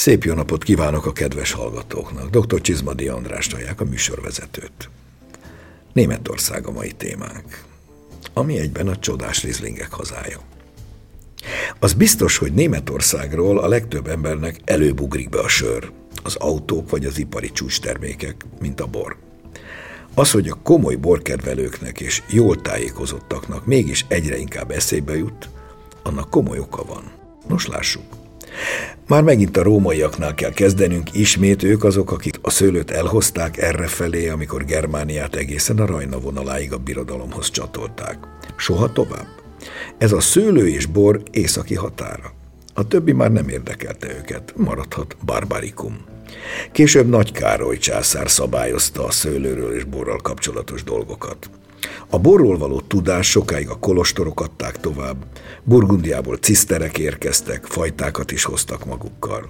Szép jó napot kívánok a kedves hallgatóknak. Dr. Csizmadi András hallják a műsorvezetőt. Németország a mai témánk, ami egyben a csodás rizlingek hazája. Az biztos, hogy Németországról a legtöbb embernek előbugrik be a sör, az autók vagy az ipari csúcstermékek, mint a bor. Az, hogy a komoly borkedvelőknek és jól tájékozottaknak mégis egyre inkább eszébe jut, annak komoly oka van. Nos, lássuk. Már megint a rómaiaknál kell kezdenünk, ismét ők azok, akik a szőlőt elhozták erre felé, amikor Germániát egészen a Rajna vonaláig a birodalomhoz csatolták. Soha tovább. Ez a szőlő és bor északi határa. A többi már nem érdekelte őket, maradhat barbarikum. Később Nagy Károly császár szabályozta a szőlőről és borral kapcsolatos dolgokat. A borról való tudás sokáig a kolostorok adták tovább, Burgundiából ciszterek érkeztek, fajtákat is hoztak magukkal.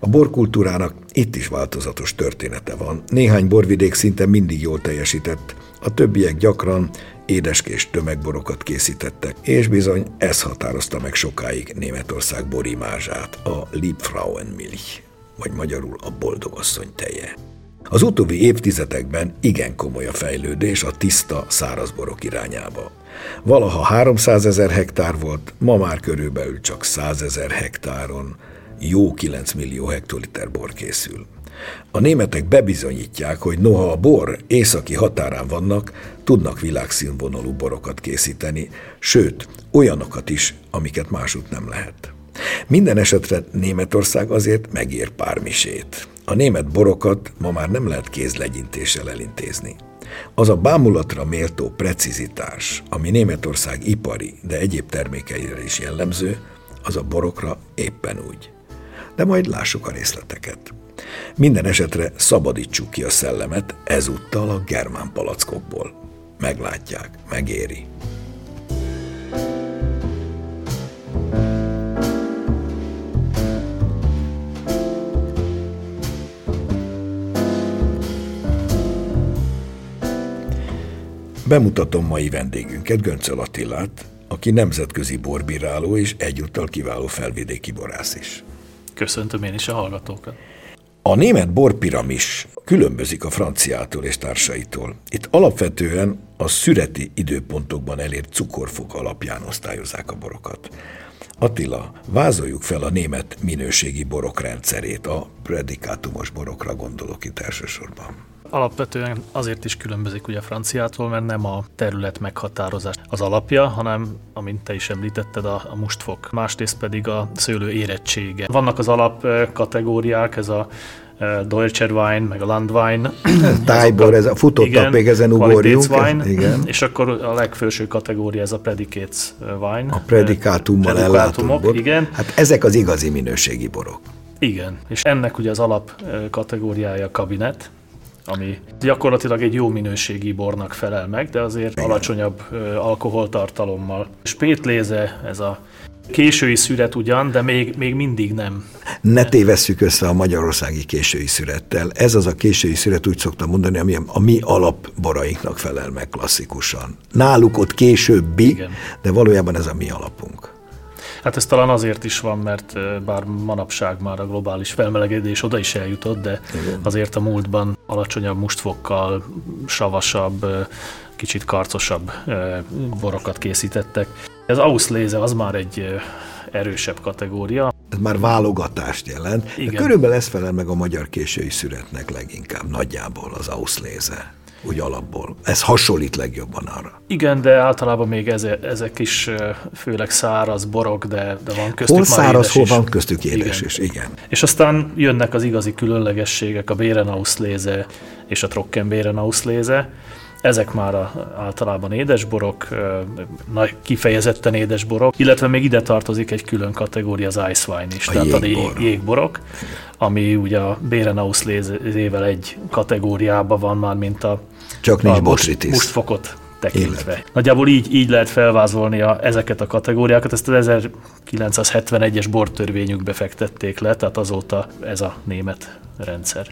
A borkultúrának itt is változatos története van. Néhány borvidék szinte mindig jól teljesített, a többiek gyakran édeskés tömegborokat készítettek, és bizony ez határozta meg sokáig Németország borimázsát, a Liebfrauenmilch, vagy magyarul a boldogasszony teje. Az utóbbi évtizedekben igen komoly a fejlődés a tiszta szárazborok irányába. Valaha 300 ezer hektár volt, ma már körülbelül csak 100 ezer hektáron jó 9 millió hektoliter bor készül. A németek bebizonyítják, hogy noha a bor északi határán vannak, tudnak világszínvonalú borokat készíteni, sőt, olyanokat is, amiket másút nem lehet. Minden esetre Németország azért megér pár misét. A német borokat ma már nem lehet kézlegyintéssel elintézni. Az a bámulatra méltó precizitás, ami Németország ipari, de egyéb termékeire is jellemző, az a borokra éppen úgy. De majd lássuk a részleteket. Minden esetre szabadítsuk ki a szellemet ezúttal a germán palackokból. Meglátják, megéri. Bemutatom mai vendégünket, Göncöl Attilát, aki nemzetközi borbíráló és egyúttal kiváló felvidéki borász is. Köszöntöm én is a hallgatókat. A német borpiramis különbözik a franciától és társaitól. Itt alapvetően a szüreti időpontokban elért cukorfok alapján osztályozzák a borokat. Attila, vázoljuk fel a német minőségi borok rendszerét, a predikátumos borokra gondolok itt elsősorban alapvetően azért is különbözik ugye a franciától, mert nem a terület meghatározás az alapja, hanem, amint te is említetted, a, a mustfok. Másrészt pedig a szőlő érettsége. Vannak az alap kategóriák, ez a Deutscher Wein, meg a Landwein. Tájbor, ez a futottak igen, még ezen ugorjunk. Wine, igen. És akkor a legfőső kategória ez a Predicates Wine. A predikátummal ellátott bor. Igen. Hát ezek az igazi minőségi borok. Igen, és ennek ugye az alap kategóriája a kabinet, ami gyakorlatilag egy jó minőségi bornak felel meg, de azért alacsonyabb alkoholtartalommal. Spétléze, ez a késői szüret ugyan, de még, még mindig nem. Ne tévesszük össze a magyarországi késői szürettel. Ez az a késői szüret, úgy szoktam mondani, ami a mi alapborainknak felel meg klasszikusan. Náluk ott későbbi, Igen. de valójában ez a mi alapunk. Hát ez talán azért is van, mert bár manapság már a globális felmelegedés oda is eljutott, de Igen. azért a múltban alacsonyabb mustfokkal, savasabb, kicsit karcosabb borokat készítettek. Ez Auszléze az már egy erősebb kategória. Ez már válogatást jelent. Igen. De körülbelül ez felel meg a magyar késői szüretnek leginkább, nagyjából az Auszléze úgy alapból. Ez hasonlít legjobban arra. Igen, de általában még ezek, ezek is főleg száraz borok, de, de van köztük hol száraz, édes hol is. van köztük édes igen. is, igen. És aztán jönnek az igazi különlegességek, a Bérenauszléze és a Trockenbérenauszléze. Ezek már a, általában édesborok, nagy, kifejezetten édesborok, illetve még ide tartozik egy külön kategória, az ice wine is, a tehát jégbor. a jégborok, ami ugye a Bérenauszlézével egy kategóriában van már, mint a csak nincs bocrit Most fokot tekintve. Élet. Nagyjából így, így lehet felvázolni a, ezeket a kategóriákat. Ezt az 1971-es bortörvényükbe fektették le, tehát azóta ez a német rendszer.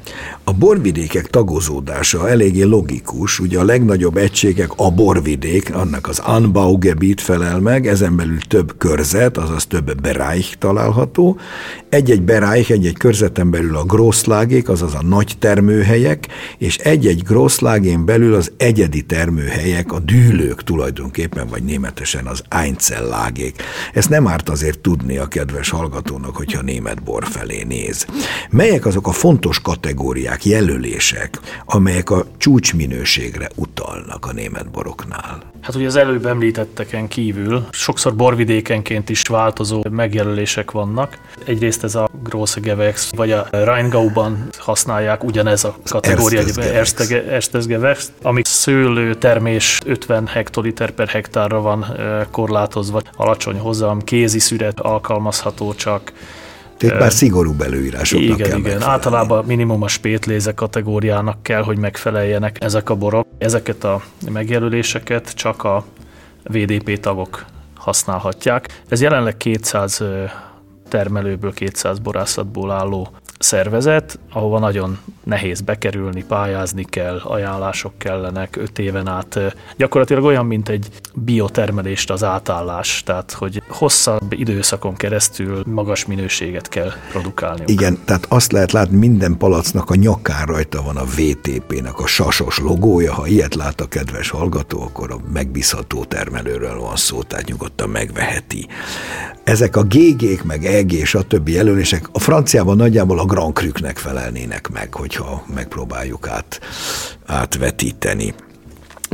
A borvidékek tagozódása eléggé logikus, ugye a legnagyobb egységek a borvidék, annak az Anbaugebiet felel meg, ezen belül több körzet, azaz több Bereich található. Egy-egy Bereich, egy-egy körzeten belül a Grosslagék, azaz a nagy termőhelyek, és egy-egy Grosslágén belül az egyedi termőhelyek, dűlők tulajdonképpen, vagy németesen az Einzellágék. Ezt nem árt azért tudni a kedves hallgatónak, hogyha német bor felé néz. Melyek azok a fontos kategóriák, jelölések, amelyek a csúcsminőségre utalnak a német boroknál? Hát ugye az előbb említetteken kívül sokszor borvidékenként is változó megjelölések vannak. Egyrészt ez a Grosse Gewächs, vagy a Rheingauban használják ugyanez a kategória, Erstes Gewächs, ami szőlő termés 50 hektoliter per hektárra van korlátozva, alacsony hozam, kézi szüret alkalmazható csak, tehát már szigorú előírásoknak igen, kell Igen, megfelelni. általában minimum a spétléze kategóriának kell, hogy megfeleljenek ezek a borok. Ezeket a megjelöléseket csak a VDP tagok használhatják. Ez jelenleg 200 termelőből, 200 borászatból álló szervezet, ahova nagyon nehéz bekerülni, pályázni kell, ajánlások kellenek öt éven át. Gyakorlatilag olyan, mint egy biotermelést az átállás, tehát hogy hosszabb időszakon keresztül magas minőséget kell produkálni. Igen, tehát azt lehet látni, minden palacnak a nyakán rajta van a VTP-nek a sasos logója. Ha ilyet lát a kedves hallgató, akkor a megbízható termelőről van szó, tehát nyugodtan megveheti. Ezek a GG-k, meg EG, stb. jelölések a franciában nagyjából a Grand Cru-nek felelnének meg, hogyha megpróbáljuk át, átvetíteni.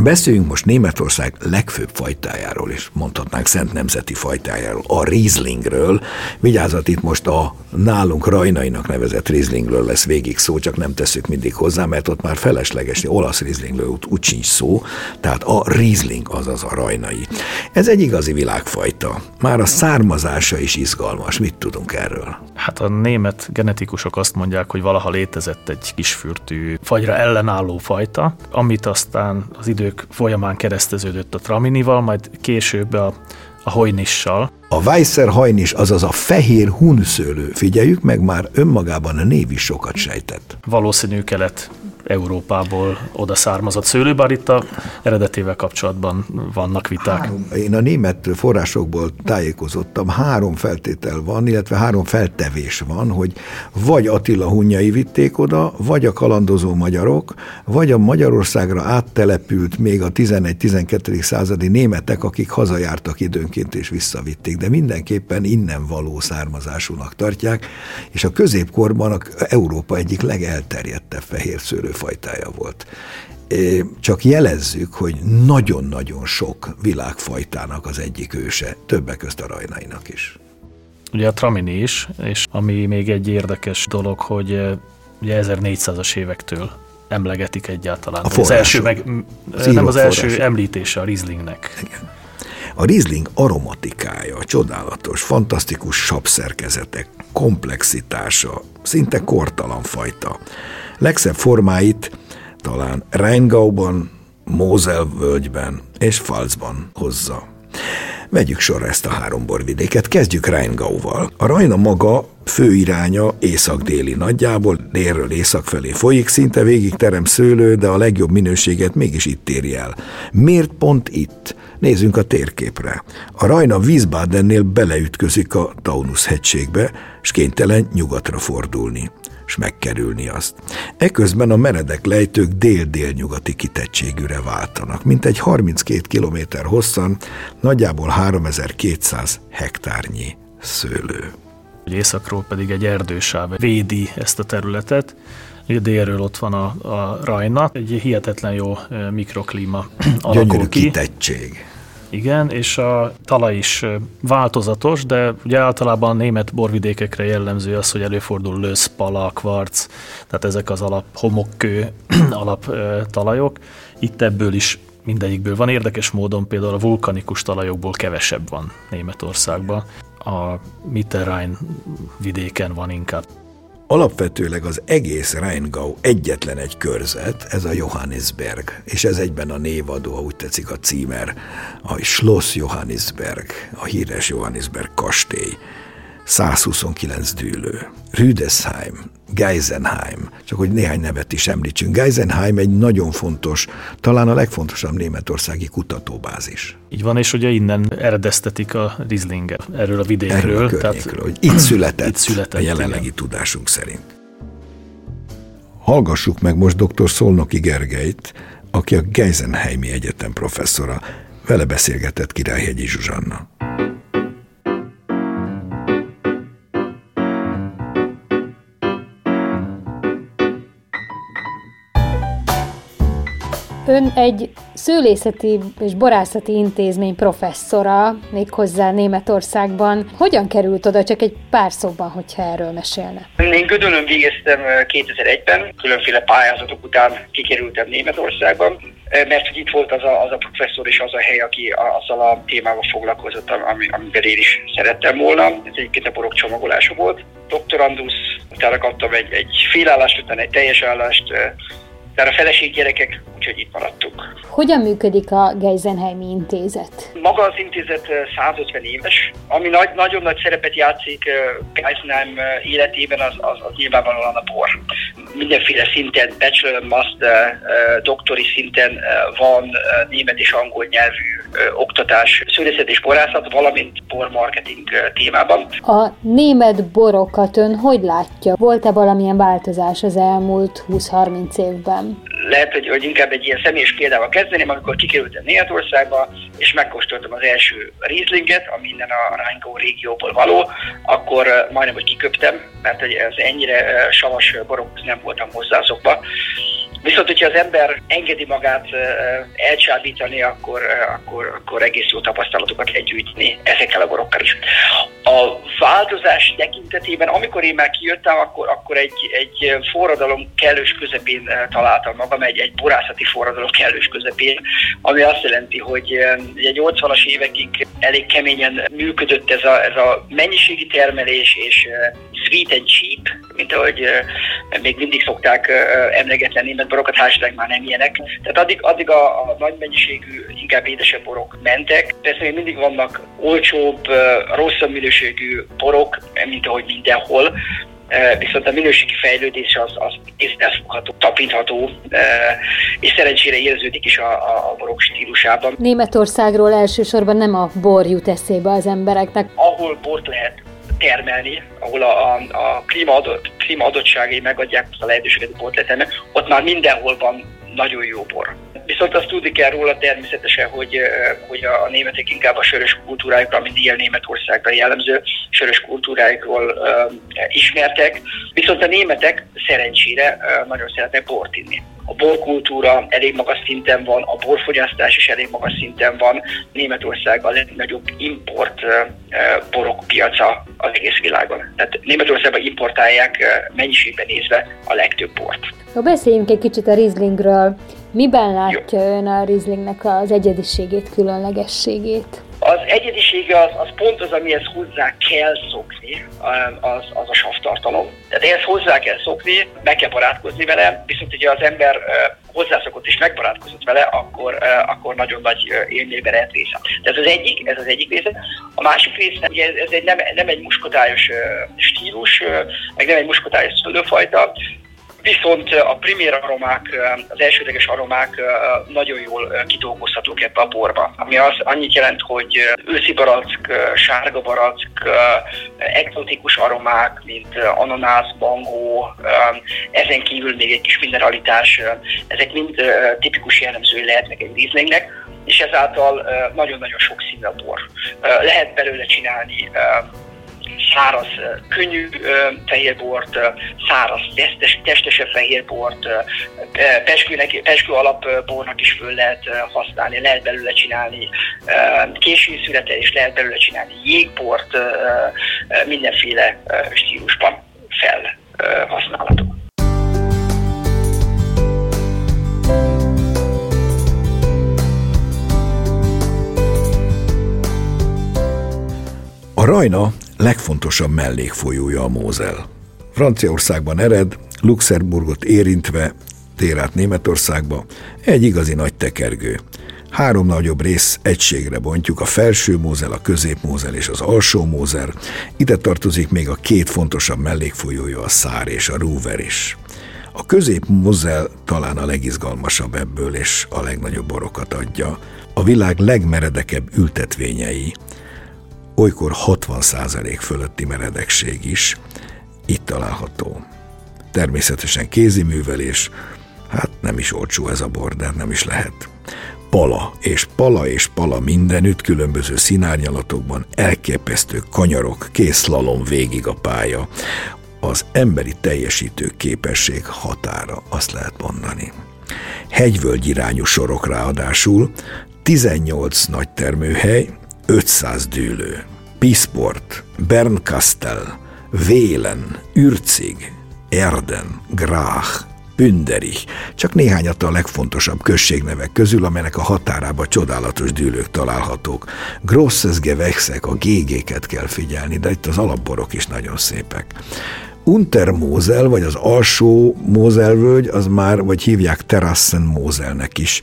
Beszéljünk most Németország legfőbb fajtájáról, és mondhatnánk szent nemzeti fajtájáról, a Rieslingről. Vigyázat, itt most a nálunk rajnainak nevezett Rieslingről lesz végig szó, csak nem tesszük mindig hozzá, mert ott már felesleges, olasz Rieslingről úgy, úgy sincs szó, tehát a Riesling azaz a rajnai. Ez egy igazi világfajta. Már a származása is izgalmas. Mit tudunk erről? Hát a német genetikusok azt mondják, hogy valaha létezett egy kisfürtű, fagyra ellenálló fajta, amit aztán az idő idők folyamán kereszteződött a Traminival, majd később a, a Hojnissal. A Weisser hajnis, azaz a fehér hunszőlő, figyeljük meg, már önmagában a név is sokat sejtett. Valószínű kelet Európából oda származott szőlő, bár itt a eredetével kapcsolatban vannak viták. Három, én a német forrásokból tájékozottam, három feltétel van, illetve három feltevés van, hogy vagy Attila hunyai vitték oda, vagy a kalandozó magyarok, vagy a Magyarországra áttelepült még a 11-12. századi németek, akik hazajártak időnként és visszavitték, de mindenképpen innen való származásúnak tartják, és a középkorban a Európa egyik legelterjedtebb fehér szőlő fajtája volt. Csak jelezzük, hogy nagyon-nagyon sok világfajtának az egyik őse, többek közt a rajnainak is. Ugye a Tramini is, és ami még egy érdekes dolog, hogy ugye 1400-as évektől emlegetik egyáltalán. A az első meg, az nem az első forrás. említése a Rieslingnek. Igen. A Riesling aromatikája, csodálatos, fantasztikus sapszerkezetek, komplexitása, szinte kortalan fajta. Legszebb formáit talán Rheingauban, völgyben és Pfalzban hozza. Vegyük sorra ezt a három borvidéket, kezdjük Rheingauval. A Rajna maga fő iránya észak-déli nagyjából, délről észak felé folyik, szinte végig terem szőlő, de a legjobb minőséget mégis itt éri el. Miért pont itt? Nézzünk a térképre. A Rajna Wiesbadennél beleütközik a Taunus hegységbe, s kénytelen nyugatra fordulni és megkerülni azt. Eközben a meredek lejtők dél-délnyugati kitettségűre váltanak, mint egy 32 kilométer hosszan, nagyjából 3200 hektárnyi szőlő. Északról pedig egy erdősáv védi ezt a területet, délről ott van a, a Rajna, egy hihetetlen jó mikroklíma alakul Gyönyörű ki. kitettség. Igen, és a talaj is változatos, de ugye általában a német borvidékekre jellemző az, hogy előfordul lösz, pala, kvarc, tehát ezek az alap homokkő alap talajok. Itt ebből is mindegyikből van. Érdekes módon például a vulkanikus talajokból kevesebb van Németországban. A Mitterrhein vidéken van inkább. Alapvetőleg az egész Rheingau egyetlen egy körzet, ez a Johannisberg, és ez egyben a névadó, ha úgy tetszik a címer, a Schloss Johannisberg, a híres Johannisberg kastély. 129 dűlő. Rüdesheim, Geisenheim, csak hogy néhány nevet is említsünk. Geisenheim egy nagyon fontos, talán a legfontosabb németországi kutatóbázis. Így van, és ugye innen eredeztetik a Rieslinget, erről a vidékről. Erről a tehát hogy itt született, itt született a jelenlegi igen. tudásunk szerint. Hallgassuk meg most dr. Szolnoki Gergelyt, aki a Geisenheimi Egyetem professzora. Vele beszélgetett Királyhegyi Zsuzsanna. Ön egy szőlészeti és borászati intézmény professzora, méghozzá Németországban. Hogyan került oda, csak egy pár szóban, hogyha erről mesélne? Én Gödönön végeztem 2001-ben, különféle pályázatok után kikerültem Németországban, mert hogy itt volt az a, az a professzor és az a hely, aki azzal a témával foglalkozott, ami, amivel én is szerettem volna. Ez egyébként a borok csomagolása volt. Doktorandusz, utána kaptam egy, egy félállást, utána egy teljes állást, tehát a feleség gyerekek, úgyhogy itt maradtunk. Hogyan működik a Geisenheimi Intézet? Maga az intézet 150 éves, ami nagy, nagyon nagy szerepet játszik Geisenheim életében, az, az, az nyilvánvalóan a bor. Mindenféle szinten, bachelor, master, doktori szinten van német és angol nyelvű oktatás, szőlészet és borászat, valamint bormarketing témában. A német borokat ön hogy látja? Volt-e valamilyen változás az elmúlt 20-30 évben? Lehet, hogy, hogy inkább egy ilyen személyes példával kezdeném, amikor kikerültem Németországba, és megkóstoltam az első Rieslinget, ami innen a Rheingau régióból való, akkor majdnem, hogy kiköptem, mert ez ennyire savas borokhoz nem voltam hozzászokva. Viszont, hogyha az ember engedi magát elcsábítani, akkor, akkor, akkor egész jó tapasztalatokat lehet gyűjteni ezekkel a borokkal is. A változás tekintetében, amikor én már kijöttem, akkor, akkor egy, egy forradalom kellős közepén találtam magam, egy, egy borászati forradalom kellős közepén, ami azt jelenti, hogy ugye 80-as évekig elég keményen működött ez a, ez a mennyiségi termelés és sweet and cheap, mint ahogy még mindig szokták emlegetni német borokat, hashtag már nem ilyenek. Tehát addig, addig a, a nagy mennyiségű, inkább édesebb borok mentek. Persze még mindig vannak olcsóbb, rosszabb minőségű borok, mint ahogy mindenhol, viszont a minőségi fejlődés az, az észrefogható, tapintható, és szerencsére érződik is a, a borok stílusában. Németországról elsősorban nem a bor jut eszébe az embereknek. Ahol bort lehet termelni, ahol a, a, a klímaadott, klímaadottságai megadják azt a lehetőséget, bort letenni, ott már mindenhol van nagyon jó bor. Viszont azt tudni kell róla természetesen, hogy, hogy a németek inkább a sörös kultúrájukra, mint ilyen Németországra jellemző sörös kultúrájukról uh, ismertek. Viszont a németek szerencsére uh, nagyon szeretnek bort inni a borkultúra elég magas szinten van, a borfogyasztás is elég magas szinten van. Németország a legnagyobb import borok piaca az egész világon. Tehát Németországban importálják mennyiségben nézve a legtöbb bort. Ha beszéljünk egy kicsit a Rieslingről. Miben látja Jó. ön a Rieslingnek az egyediségét, különlegességét? Az egyedisége az, az pont az, amihez hozzá kell szokni, az, az a savtartalom. Tehát ehhez hozzá kell szokni, meg kell barátkozni vele, viszont ugye az ember hozzászokott és megbarátkozott vele, akkor, akkor nagyon nagy élményben lehet része. De ez az egyik, ez az egyik része. A másik része, ugye ez egy nem, nem egy muskotályos stílus, meg nem egy muskotályos szőlőfajta, Viszont a primér aromák, az elsődleges aromák nagyon jól kidolgozhatók ebbe a borba, ami az annyit jelent, hogy őszi barack, sárga barack, exotikus aromák, mint ananász, bangó, ezen kívül még egy kis mineralitás, ezek mind tipikus jellemzői lehetnek egy Rieslingnek, és ezáltal nagyon-nagyon sok színű a bor. Lehet belőle csinálni száraz, könnyű fehérbort, száraz, testes, testesebb fehérbort, peskőnek, peskő alapbornak is föl lehet használni, lehet belőle csinálni késői születe, és lehet belőle csinálni jégbort, mindenféle stílusban felhasználható. A Rajna legfontosabb mellékfolyója a Mózel. Franciaországban ered, Luxemburgot érintve tér át Németországba, egy igazi nagy tekergő. Három nagyobb rész egységre bontjuk, a felső Mózel, a közép Mózel és az alsó Mózer. Ide tartozik még a két fontosabb mellékfolyója, a Szár és a Rúver is. A közép Mózel talán a legizgalmasabb ebből, és a legnagyobb borokat adja. A világ legmeredekebb ültetvényei, olykor 60% fölötti meredekség is itt található. Természetesen kéziművelés, hát nem is olcsó ez a bor, de nem is lehet pala, és pala és pala mindenütt, különböző színárnyalatokban, elképesztő kanyarok, készlalom végig a pálya. Az emberi teljesítő képesség határa, azt lehet mondani. Hegyvölgy irányú sorok ráadásul, 18 nagy termőhely, 500 dűlő. Pisport, Bernkastel, Vélen, Ürcig, Erden, Grach, Pünderich, csak néhányat a legfontosabb községnevek közül, amelynek a határába csodálatos dűlők találhatók. Grosses Gewächsek, a GG-ket kell figyelni, de itt az alapborok is nagyon szépek. Untermózel, vagy az alsó Mózelvölgy, az már, vagy hívják Terrassen Mózelnek is.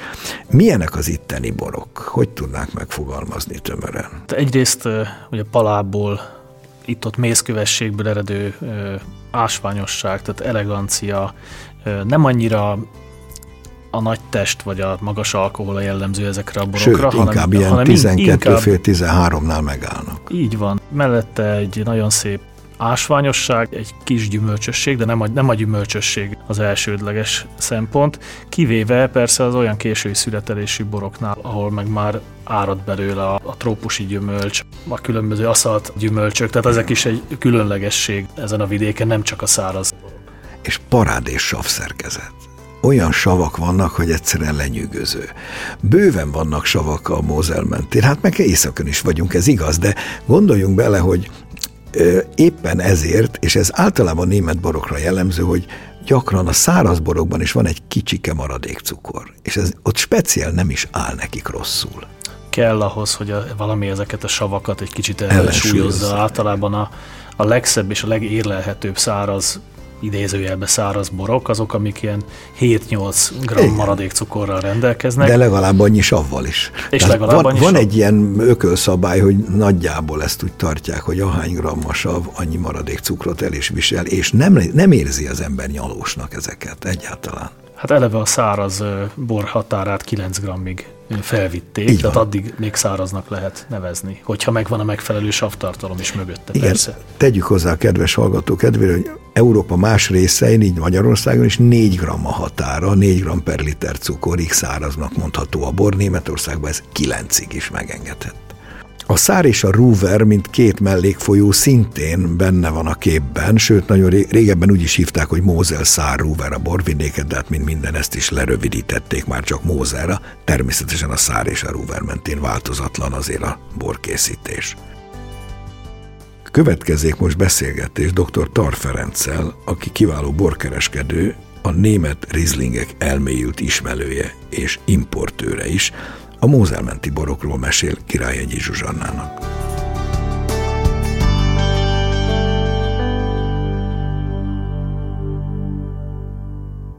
Milyenek az itteni borok? Hogy tudnák megfogalmazni tömören? Egyrészt ugye palából, itt-ott mészkövességből eredő ásványosság, tehát elegancia, nem annyira a nagy test vagy a magas alkohol a jellemző ezekre a borokra, Sőt, hanem, inkább ilyen hanem 12 fél 13-nál megállnak. Így van. Mellette egy nagyon szép ásványosság, egy kis gyümölcsösség, de nem a, nem a gyümölcsösség az elsődleges szempont, kivéve persze az olyan késői születelésű boroknál, ahol meg már árad belőle a, a trópusi gyümölcs, a különböző aszalt gyümölcsök, tehát ezek is egy különlegesség ezen a vidéken, nem csak a száraz és parádés savszerkezet. Olyan savak vannak, hogy egyszerűen lenyűgöző. Bőven vannak savak a Mózel mentén, hát meg éjszakon is vagyunk, ez igaz, de gondoljunk bele, hogy éppen ezért, és ez általában német borokra jellemző, hogy gyakran a száraz borokban is van egy kicsike maradék cukor, és ez ott speciál nem is áll nekik rosszul. Kell ahhoz, hogy a, valami ezeket a savakat egy kicsit ellensúlyozza. Általában a, a legszebb és a legérlelhetőbb száraz idézőjelbe száraz borok, azok, amik ilyen 7-8 gram maradék cukorral rendelkeznek. De legalább annyi savval is. És Tehát legalább van, annyi van sav. egy ilyen ökölszabály, hogy nagyjából ezt úgy tartják, hogy ahány gram a sav, annyi maradék cukrot el is visel, és nem, nem érzi az ember nyalósnak ezeket egyáltalán. Hát eleve a száraz bor határát 9 grammig felvitték, Így tehát van. addig még száraznak lehet nevezni, hogyha megvan a megfelelő savtartalom is mögötte, Igen, persze. Tegyük hozzá a kedves hallgató kedvére, hogy Európa más részein, így Magyarországon is 4 gram a határa, 4 gram per liter cukorig száraznak mondható a bor, Németországban ez 9-ig is megengedhet. A Szár és a Rúver, mint két mellékfolyó szintén benne van a képben, sőt, nagyon régebben úgy is hívták, hogy Mózel Szár Rúver a borvidéket, de hát mint minden ezt is lerövidítették már csak Mózelra. Természetesen a Szár és a Rúver mentén változatlan azért a borkészítés. Következzék most beszélgetés dr. Tar Ferenccel, aki kiváló borkereskedő, a német rizlingek elmélyült ismerője és importőre is, a Mózelmenti borokról mesél Királyegyi Zsuzsannának.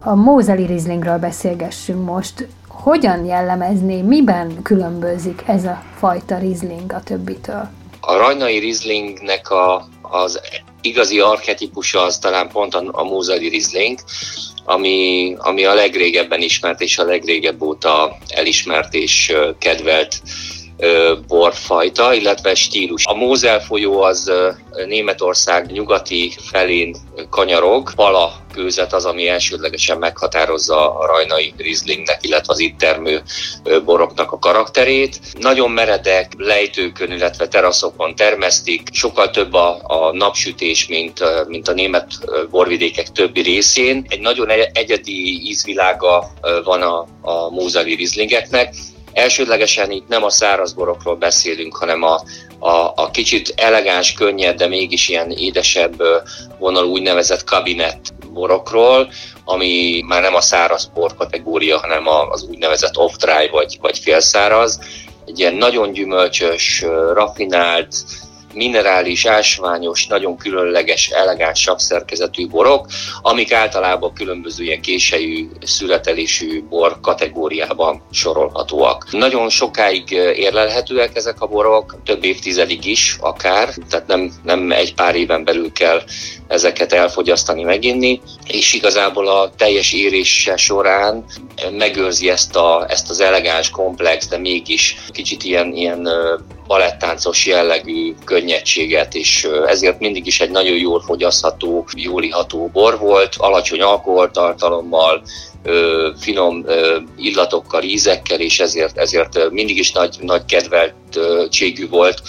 A Mózeli Rizlingről beszélgessünk most. Hogyan jellemezné, miben különbözik ez a fajta Rizling a többitől? A rajnai Rizlingnek a, az igazi archetipusa az talán pont a, a Mózeli Rizling, ami, ami a legrégebben ismert és a legrégebb óta elismert és kedvelt borfajta, illetve stílus. A Mózel folyó az Németország nyugati felén kanyarog, pala kőzet az, ami elsődlegesen meghatározza a rajnai rizlingnek, illetve az itt termő boroknak a karakterét. Nagyon meredek lejtőkön, illetve teraszokon termesztik, sokkal több a, a napsütés, mint, mint a német borvidékek többi részén. Egy nagyon e-, egyedi ízvilága van a, a mózeli rizlingeknek, Elsődlegesen itt nem a száraz borokról beszélünk, hanem a, a, a kicsit elegáns, könnyed, de mégis ilyen édesebb vonalú úgynevezett kabinett borokról, ami már nem a száraz bor kategória, hanem az úgynevezett off-dry vagy, vagy félszáraz. Egy ilyen nagyon gyümölcsös, raffinált, minerális, ásványos, nagyon különleges, elegáns savszerkezetű borok, amik általában különböző ilyen késejű, születelésű bor kategóriában sorolhatóak. Nagyon sokáig érlelhetőek ezek a borok, több évtizedig is akár, tehát nem, nem egy pár éven belül kell ezeket elfogyasztani, meginni, és igazából a teljes érése során megőrzi ezt, a, ezt az elegáns, komplex, de mégis kicsit ilyen, ilyen balettáncos jellegű könnyedséget, és ezért mindig is egy nagyon jól fogyasztható, jól iható bor volt, alacsony alkoholtartalommal, finom illatokkal, ízekkel, és ezért, ezért mindig is nagy, nagy kedveltségű volt,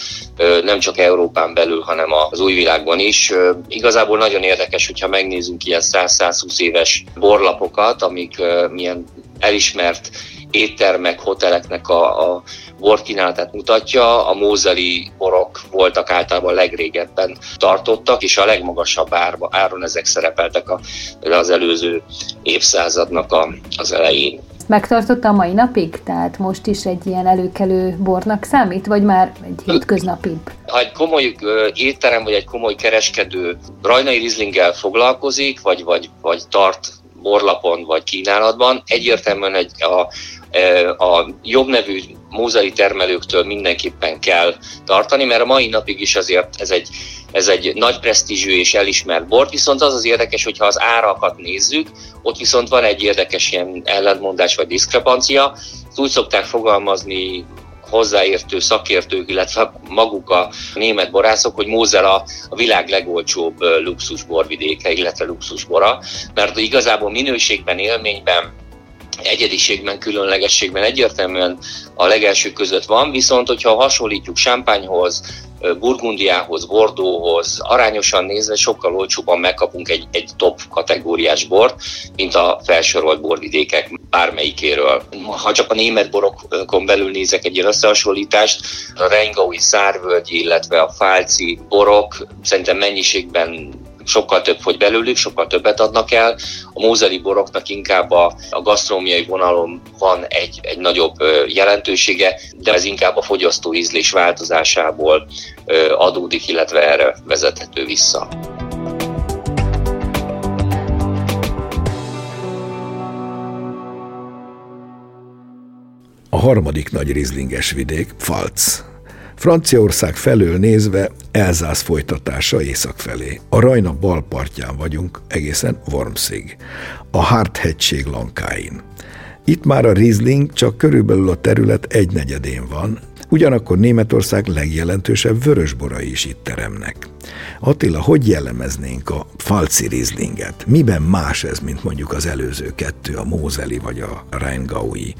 nem csak Európán belül, hanem az új világban is. Igazából nagyon érdekes, hogyha megnézzünk ilyen 100-120 éves borlapokat, amik milyen elismert éttermek, hoteleknek a, a borkínálatát mutatja. A mózeli borok voltak általában legrégebben tartottak, és a legmagasabb árba, áron ezek szerepeltek a, az előző évszázadnak a, az elején. Megtartotta a mai napig? Tehát most is egy ilyen előkelő bornak számít, vagy már egy hétköznapibb? Ha egy komoly étterem, vagy egy komoly kereskedő rajnai rizlinggel foglalkozik, vagy, vagy, vagy tart borlapon vagy kínálatban, egyértelműen egy, a, a jobb nevű mózai termelőktől mindenképpen kell tartani, mert a mai napig is azért ez egy, ez egy nagy presztízsű és elismert bor, viszont az az érdekes, hogyha az árakat nézzük, ott viszont van egy érdekes ilyen ellentmondás vagy diszkrepancia. Úgy szokták fogalmazni hozzáértő szakértők, illetve maguk a német borászok, hogy Mózel a, a világ legolcsóbb luxusborvidéke, illetve luxusbora, mert igazából minőségben, élményben egyediségben, különlegességben egyértelműen a legelső között van, viszont hogyha hasonlítjuk Champagnehoz, Burgundiához, Bordóhoz arányosan nézve sokkal olcsóbban megkapunk egy, egy top kategóriás bort, mint a felsorolt borvidékek bármelyikéről. Ha csak a német borokon belül nézek egy ilyen összehasonlítást, a Reingaui szárvölgy, illetve a fálci borok szerintem mennyiségben sokkal több fogy belőlük, sokkal többet adnak el. A mózeli boroknak inkább a, a gasztronómiai vonalon van egy, egy nagyobb jelentősége, de ez inkább a fogyasztó ízlés változásából adódik, illetve erre vezethető vissza. A harmadik nagy rizlinges vidék, Pfalz. Franciaország felől nézve Elzász folytatása észak felé. A Rajna bal partján vagyunk, egészen Wormsig, a Hart-hegység lankáin. Itt már a Riesling csak körülbelül a terület egynegyedén van, ugyanakkor Németország legjelentősebb vörösborai is itt teremnek. Attila, hogy jellemeznénk a falci Rieslinget? Miben más ez, mint mondjuk az előző kettő, a Mózeli vagy a Rheingaui?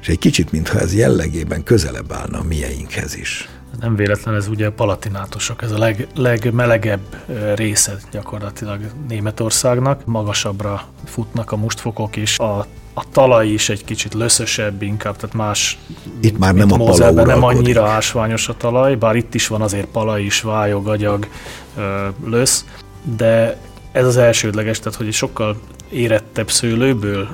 És egy kicsit, mintha ez jellegében közelebb állna a mieinkhez is. Nem véletlen, ez ugye a palatinátosok, ez a leg, legmelegebb része gyakorlatilag Németországnak. Magasabbra futnak a mustfokok is, a, a talaj is egy kicsit löszösebb inkább, tehát más, itt már nem a pala nem annyira ásványos a talaj, bár itt is van azért pala is, vályog, agyag, lösz, de ez az elsődleges, tehát hogy sokkal érettebb szőlőből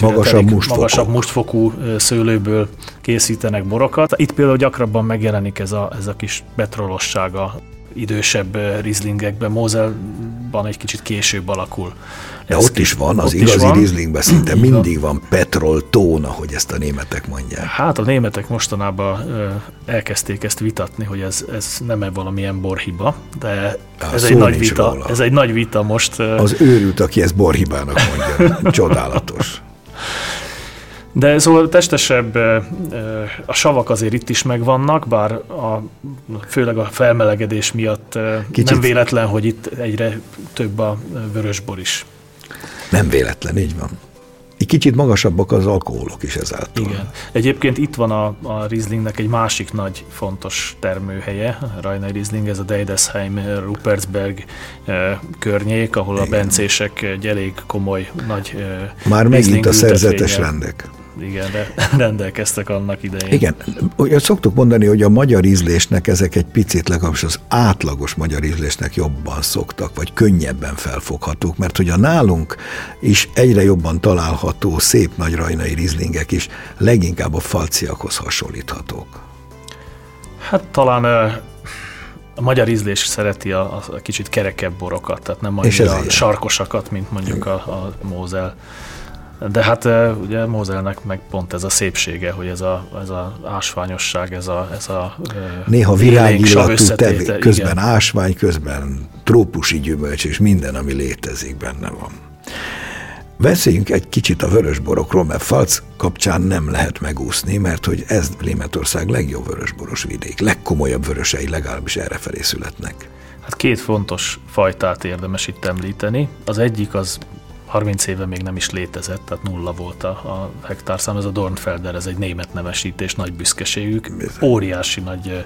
magasabb, mustfokú. magasabb mustfokú szőlőből készítenek borokat. Itt például gyakrabban megjelenik ez a, ez a kis betrolossága idősebb rizlingekben, Moselban egy kicsit később alakul. De Ez ott is van, az igazi van. rizlingben szinte mindig van petrol tón, ahogy ezt a németek mondják. Hát a németek mostanában elkezdték ezt vitatni, hogy ez, ez nem-e valamilyen borhiba, de Há, ez, egy nagy vita, ez egy nagy vita most. Az őrült, aki ezt borhibának mondja, csodálatos. De szóval testesebb, a savak azért itt is megvannak, bár a, főleg a felmelegedés miatt Kicsit. nem véletlen, hogy itt egyre több a vörösbor is. Nem véletlen, így van. Kicsit magasabbak az alkoholok is ezáltal. Igen. Egyébként itt van a, a Rieslingnek egy másik nagy fontos termőhelye, Rajnai Riesling, ez a Deidesheim, Rupertsberg e, környék, ahol Igen. a bencések egy elég komoly, nagy e, Már megint a szerzetes rendek igen, de rendelkeztek annak idején. Igen, ugye szoktuk mondani, hogy a magyar ízlésnek ezek egy picit legalábbis az átlagos magyar ízlésnek jobban szoktak, vagy könnyebben felfoghatók, mert hogy a nálunk is egyre jobban található szép nagy rajnai rizlingek is leginkább a falciakhoz hasonlíthatók. Hát talán A magyar ízlés szereti a, a kicsit kerekebb borokat, tehát nem annyira sarkosakat, mint mondjuk a, a Mózel. De hát ugye Mózelnek meg pont ez a szépsége, hogy ez a, ez a ásványosság, ez a, ez a Néha virágillatú tevé, közben igen. ásvány, közben trópusi gyümölcs, és minden, ami létezik benne van. Beszéljünk egy kicsit a vörösborokról, mert Falc kapcsán nem lehet megúszni, mert hogy ez Németország legjobb vörösboros vidék, legkomolyabb vörösei legalábbis errefelé születnek. Hát két fontos fajtát érdemes itt említeni. Az egyik az 30 éve még nem is létezett, tehát nulla volt a, a hektárszám. Ez a Dornfelder, ez egy német nevesítés, nagy büszkeségük. Óriási nagy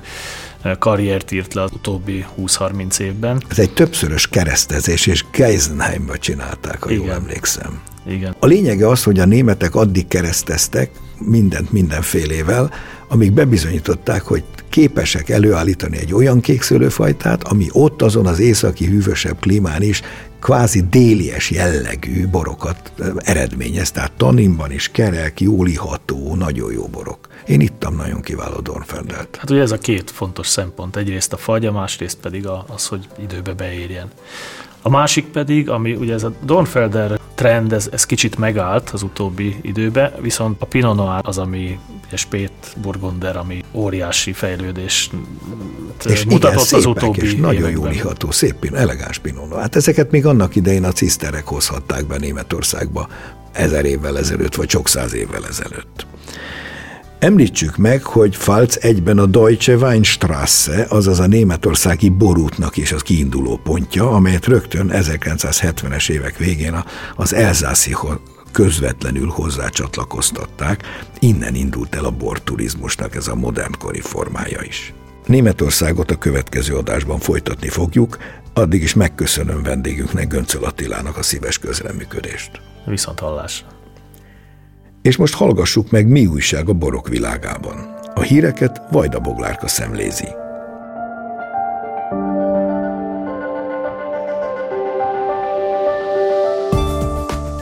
karriert írt le az utóbbi 20-30 évben. Ez egy többszörös keresztezés, és Geisenheimba csinálták, ha Igen. jól emlékszem. Igen. A lényege az, hogy a németek addig kereszteztek, mindent mindenfélével, amíg bebizonyították, hogy képesek előállítani egy olyan kékszőlőfajtát, ami ott azon az északi hűvösebb klímán is kvázi délies jellegű borokat eredményez, tehát taninban is kerek, jól iható, nagyon jó borok. Én ittam nagyon kiváló Dornfeldelt. Hát ugye ez a két fontos szempont. Egyrészt a fagy, másrészt pedig az, hogy időbe beérjen. A másik pedig, ami ugye ez a Dornfelder trend, ez, ez kicsit megállt az utóbbi időben, viszont a Pinot Noir az, ami ugye Spét Burgunder, ami óriási fejlődés és mutatott igen, az utóbbi és nagyon jól iható, szép, elegáns Pinot Noir. Hát ezeket még annak idején a ciszterek hozhatták be Németországba ezer évvel ezelőtt, vagy sok száz évvel ezelőtt. Említsük meg, hogy Falc egyben a Deutsche Weinstrasse, azaz a németországi borútnak is az kiinduló pontja, amelyet rögtön 1970-es évek végén az Elzászihoz közvetlenül hozzácsatlakoztatták. Innen indult el a borturizmusnak ez a modernkori formája is. Németországot a következő adásban folytatni fogjuk, addig is megköszönöm vendégünknek Göncöl Attilának a szíves közreműködést. Viszont hallásra! És most hallgassuk meg, mi újság a borok világában. A híreket Vajda Boglárka szemlézi.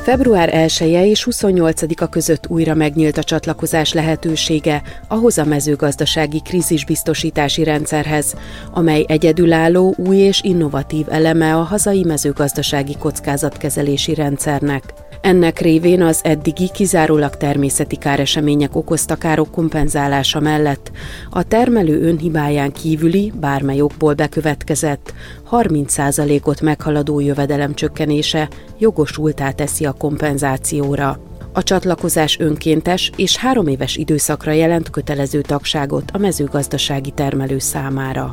Február 1 -e és 28-a között újra megnyílt a csatlakozás lehetősége ahhoz a mezőgazdasági krízisbiztosítási rendszerhez, amely egyedülálló, új és innovatív eleme a hazai mezőgazdasági kockázatkezelési rendszernek. Ennek révén az eddigi kizárólag természeti káresemények okozta károk kompenzálása mellett a termelő önhibáján kívüli, bármely okból bekövetkezett, 30%-ot meghaladó jövedelem csökkenése jogosultá teszi a kompenzációra. A csatlakozás önkéntes és három éves időszakra jelent kötelező tagságot a mezőgazdasági termelő számára.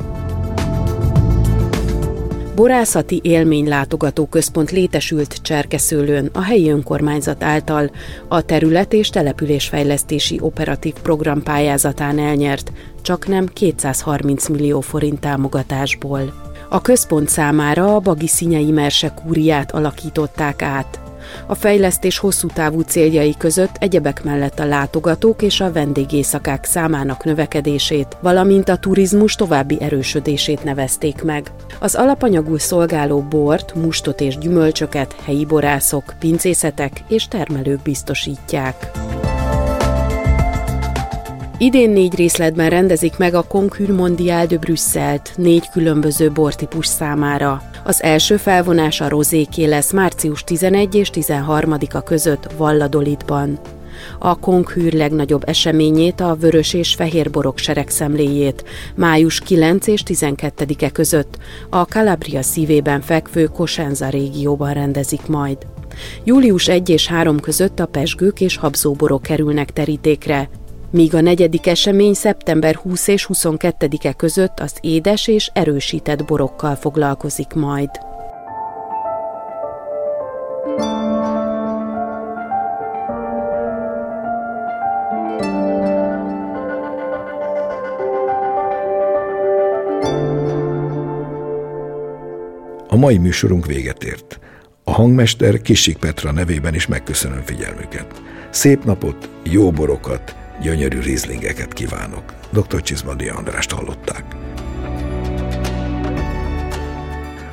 Borászati élménylátogató központ létesült Cserkeszőlőn a helyi önkormányzat által a terület és településfejlesztési operatív program pályázatán elnyert, csak nem 230 millió forint támogatásból. A központ számára a Bagi Szinyei Merse kúriát alakították át. A fejlesztés hosszú távú céljai között egyebek mellett a látogatók és a vendégészakák számának növekedését, valamint a turizmus további erősödését nevezték meg. Az alapanyagul szolgáló bort, mustot és gyümölcsöket helyi borászok, pincészetek és termelők biztosítják. Idén négy részletben rendezik meg a Concure Mondial de Brüsszelt négy különböző bortípus számára. Az első felvonás a rozéké lesz március 11 és 13-a között Valladolidban. A Konkhűr legnagyobb eseményét, a vörös és fehér borok seregszemléjét május 9 és 12-e között a Calabria szívében fekvő Cosenza régióban rendezik majd. Július 1 és 3 között a pesgők és habzóborok kerülnek terítékre, míg a negyedik esemény szeptember 20 és 22-e között az édes és erősített borokkal foglalkozik majd. A mai műsorunk véget ért. A hangmester Kissik Petra nevében is megköszönöm figyelmüket. Szép napot, jó borokat, gyönyörű rizlingeket kívánok. Dr. Csizmadi Andrást hallották.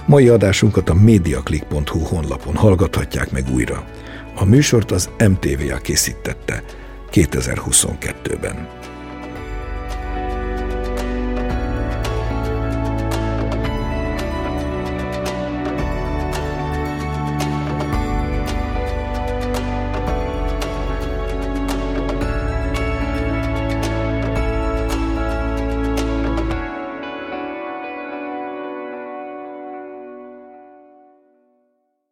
Mai adásunkat a mediaclick.hu honlapon hallgathatják meg újra. A műsort az MTVA készítette 2022-ben.